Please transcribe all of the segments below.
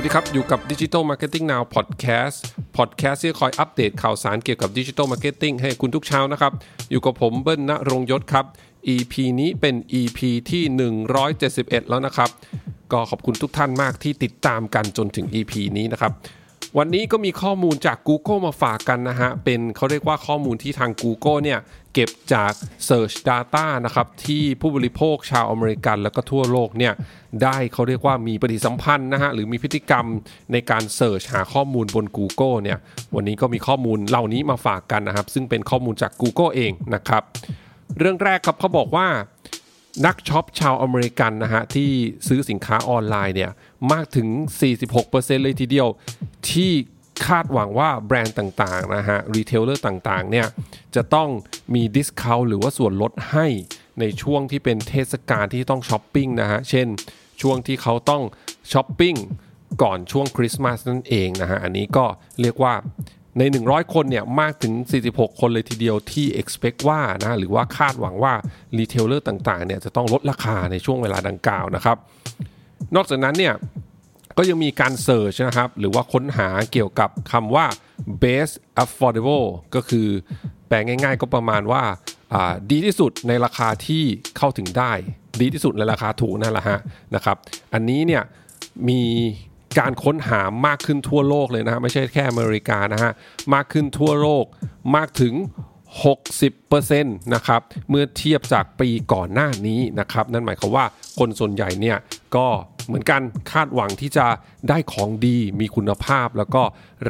วัสดีครับ อยู่กับ Digital Marketing Now Podcast Podcast ที่คอยอัปเดตข่าวสารเกี่ยวกับ Digital Marketing ให้คุณทุกเช้านะครับ อยู่กับผมเบิ้ลณรงยศครับ EP นี้เป็น EP ที่ 171 แล้วนะครับ ก็ขอบคุณทุกท่านมากที่ติดตามกันจนถึง EP นี้นะครับ วันนี้ก็มีข้อมูลจาก Google มาฝากกันนะฮะ เป็นเขาเรียกว่าข้อมูลที่ทาง Google เนี่ย เก็บจาก Search Data นะครับ ที่ผู้บริโภคชาวอเมริกันแล้วก็ทั่วโลกเนี่ย ได้เขาเรียกว่ามีปฏิสัมพันธ์นะฮะ หรือมีพฤติกรรมในการ search หาข้อมูลบน Google เนี่ย วันนี้ก็มีข้อมูลเหล่านี้มาฝากกันนะครับ ซึ่งเป็นข้อมูลจาก Google เองนะครับ เรื่องแรกครับเขาบอกว่านักช็อปชาวอเมริกันนะฮะที่ซื้อสินค้าออนไลน์เนี่ยมากถึง 46%เลยทีเดียว ที่คาดหวังว่าแบรนด์ต่างๆนะฮะ retailer ต่างๆเนี่ยจะต้องมี discount หรือว่าส่วนลดให้ในช่วงที่เป็นเทศกาลที่ต้องช้อปปิ้งนะฮะเช่นช่วงที่เขาต้องช้อปปิ้งก่อนช่วงคริสต์มาสนั่นเองนะฮะอันนี้ก็เรียกว่าใน 100 คนเนี่ยมากถึง 46 คนเลยทีเดียวที่ expect ว่านะหรือว่าคาดหวังว่า retailer ต่างๆเนี่ยจะต้องลดราคาในช่วงเวลาดังกล่าวนะครับ นอกจากนั้นเนี่ย ก็ยังมีการ search นะครับ หรือว่าค้นหาเกี่ยวกับคำว่า best affordable ก็คือแปลง่ายๆก็ประมาณว่าดีที่สุดในราคาที่เข้าถึงได้ ดีที่สุดในราคาถูกนั่นแหละฮะนะครับ อันนี้เนี่ยมีการค้นหามากขึ้นทั่วโลกเลยนะฮะไม่ใช่แค่อเมริกานะฮะมากขึ้นทั่วโลกมากถึง 60%นะครับเมื่อเทียบจากปีก่อนหน้านี้นะครับ นั่นหมายความว่าคนส่วนใหญ่เนี่ยก็ เหมือนกันคาดหวังที่จะได้ของดีมีคุณภาพ แล้วก็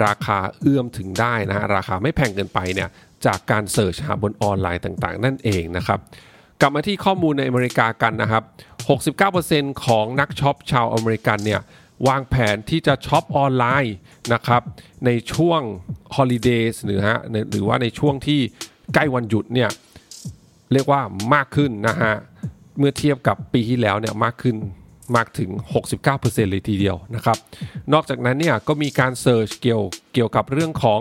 ราคาเอื้อมถึงได้นะฮะราคาไม่แพงเกินไปเนี่ยจากการ search หาบนออนไลน์ต่างๆ นั่นเองนะครับกลับมาที่ข้อมูลในอเมริกากันนะครับ 69%ของนักช็อปชาวอเมริกันเนี่ยวางแผนที่จะช็อปออนไลน์นะครับในช่วง holiday หรือฮะหรือว่าในช่วงที่ใกล้วันหยุดเนี่ยเรียกว่ามากขึ้นนะฮะเมื่อเทียบกับปีที่แล้วเนี่ยมากขึ้น มากถึง 69%เลยทีเดียวนะครับ นอกจากนั้นเนี่ยก็มีการ search เกี่ยวเกี่ยวกับเรื่องของ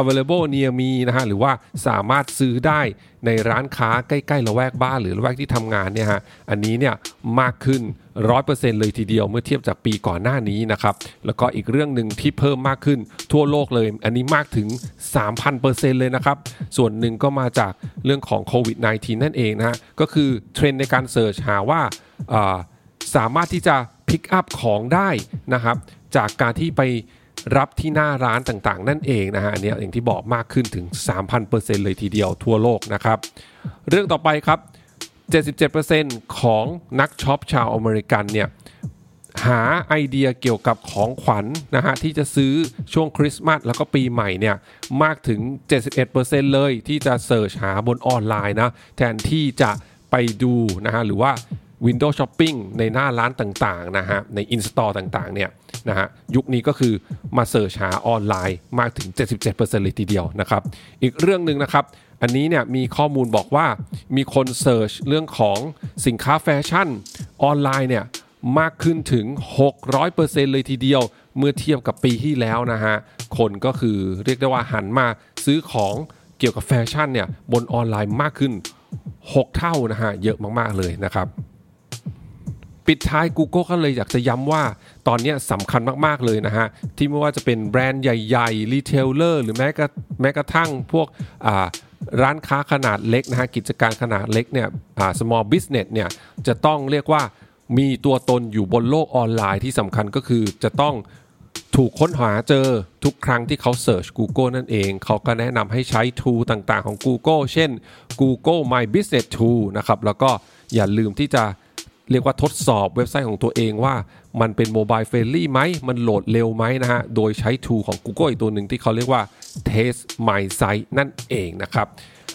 available near me นะฮะหรือว่าสามารถซื้อได้ในร้านค้าใกล้ๆละแวกบ้านหรือละแวกที่ทำงานเนี่ยฮะอันนี้เนี่ยมากขึ้น 100%เลยทีเดียวเมื่อเทียบจากปีก่อนหน้านี้นะครับแล้วก็อีกเรื่องหนึ่งที่เพิ่มมากขึ้นทั่วโลกเลย อันนี้มากถึง 3,000%เลยนะครับ ส่วนหนึ่งก็มาจากเรื่องของโควิด -19 นั่นเองนะฮะก็คือเทรนในการ search หาว่า สามารถที่จะ pick up ของได้นะครับ จากการที่ไปรับที่หน้าร้านต่างๆ นั่นเองนะฮะอันนี้อย่างที่บอกมากขึ้นถึง 3,000%เลยทีเดียวทั่วโลกนะครับ เรื่องต่อไปครับ 77%ของนักช็อปชาวอเมริกันเนี่ยหาไอเดียเกี่ยวกับของขวัญนนะฮะที่จะซื้อช่วงคริสต์มาสแล้วก็ปีใหม่เนี่ยมากถึง 71%เลยที่จะ search หาบนออนไลน์นะแทนที่จะไปดูนะฮะหรือว่า Window Shopping ในหน้าร้านต่างๆนะฮะใน In-Store ต่างๆเนี่ยนะฮะยุคนี้ก็คือมา search หาออนไลน์มากถึง 77%เลยทีเดียวนะครับ อีกเรื่องหนึ่งนะครับ อันนี้เนี่ยมีข้อมูลบอกว่ามีคน search เรื่องของสินค้าแฟชั่นออนไลน์เนี่ยมากขึ้นถึง 600%เลยทีเดียว เมื่อเทียบกับปีที่แล้วนะฮะคนก็คือเรียกได้ว่าหันมาซื้อของเกี่ยวกับแฟชั่นเนี่ยบนออนไลน์มากขึ้น 6 เท่านะฮะเยอะมากๆเลยนะครับ ปิดท้าย Google ก็เลยอยากจะย้ำว่าตอนนี้สำคัญมากๆเลยนะฮะ ที่ไม่ว่าจะเป็นแบรนด์ใหญ่ๆ retailer หรือแม้กระแม้กระทั่งพวกร้านค้าขนาดเล็กนะฮะ กิจการขนาดเล็กเนี่ย small business เนี่ย จะต้องเรียกว่ามีตัวตนอยู่บนโลกออนไลน์ที่สำคัญก็คือจะต้องถูกค้นหาเจอทุกครั้งที่เขาเ e ิร์ช Google นั่นเอง เขาก็แนะนำให้ใช้ tool ต่างๆของ Google เช่น Google My Business Tool นะครับ แล้วก็อย่าลืมที่จะ เรียกว่าทดสอบเว็บไซต์ของตัวเองว่ามันเป็น mobile friendly ไหม มันโหลดเร็วไหมนะฮะ โดยใช้ tool ของ Google อีกตัวหนึ่งที่เขาเรียกว่า Test My Site นั่นเองนะครับ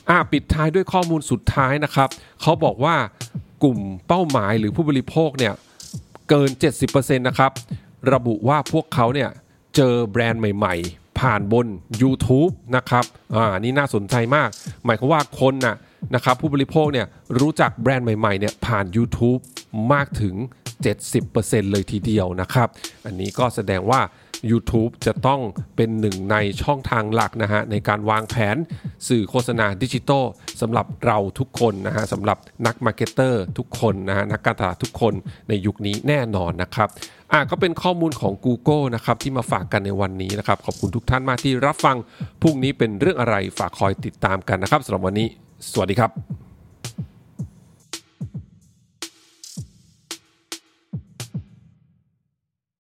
อ่าปิดท้ายด้วยข้อมูลสุดท้ายนะครับ เขาบอกว่ากลุ่มเป้าหมายหรือผู้บริโภคเนี่ยเกิน 70%นะครับ ระบุว่าพวกเขาเนี่ยเจอแบรนด์ใหม่ ๆ ผ่านบน YouTube นะครับอ่านี่น่าสนใจมาก หมายความว่าคนน่ะนะครับผู้บริโภคเนี่ยรู้จักแบรนด์ใหม่ๆเนี่ยผ่าน YouTube มากถึง 70%เลยทีเดียวนะครับ อันนี้ก็แสดงว่า YouTube จะต้องเป็นหนึ่งในช่องทางหลักนะฮะในการวางแผนสื่อโฆษณาดิจิทัลสำหรับเราทุกคนนะฮะสำหรับนัก marketer ทุกคนนะฮะนักการตลาดทุกคนในยุคนี้แน่นอนนะครับอะก็เป็นข้อมูลของ Google นะครับที่มาฝากกันในวันนี้นะครับ ขอบคุณทุกท่านมากที่รับฟังพรุ่งนี้เป็นเรื่องอะไรฝากคอยติดตามกันนะครับสำหรับวันนี้ สวัสดีครับ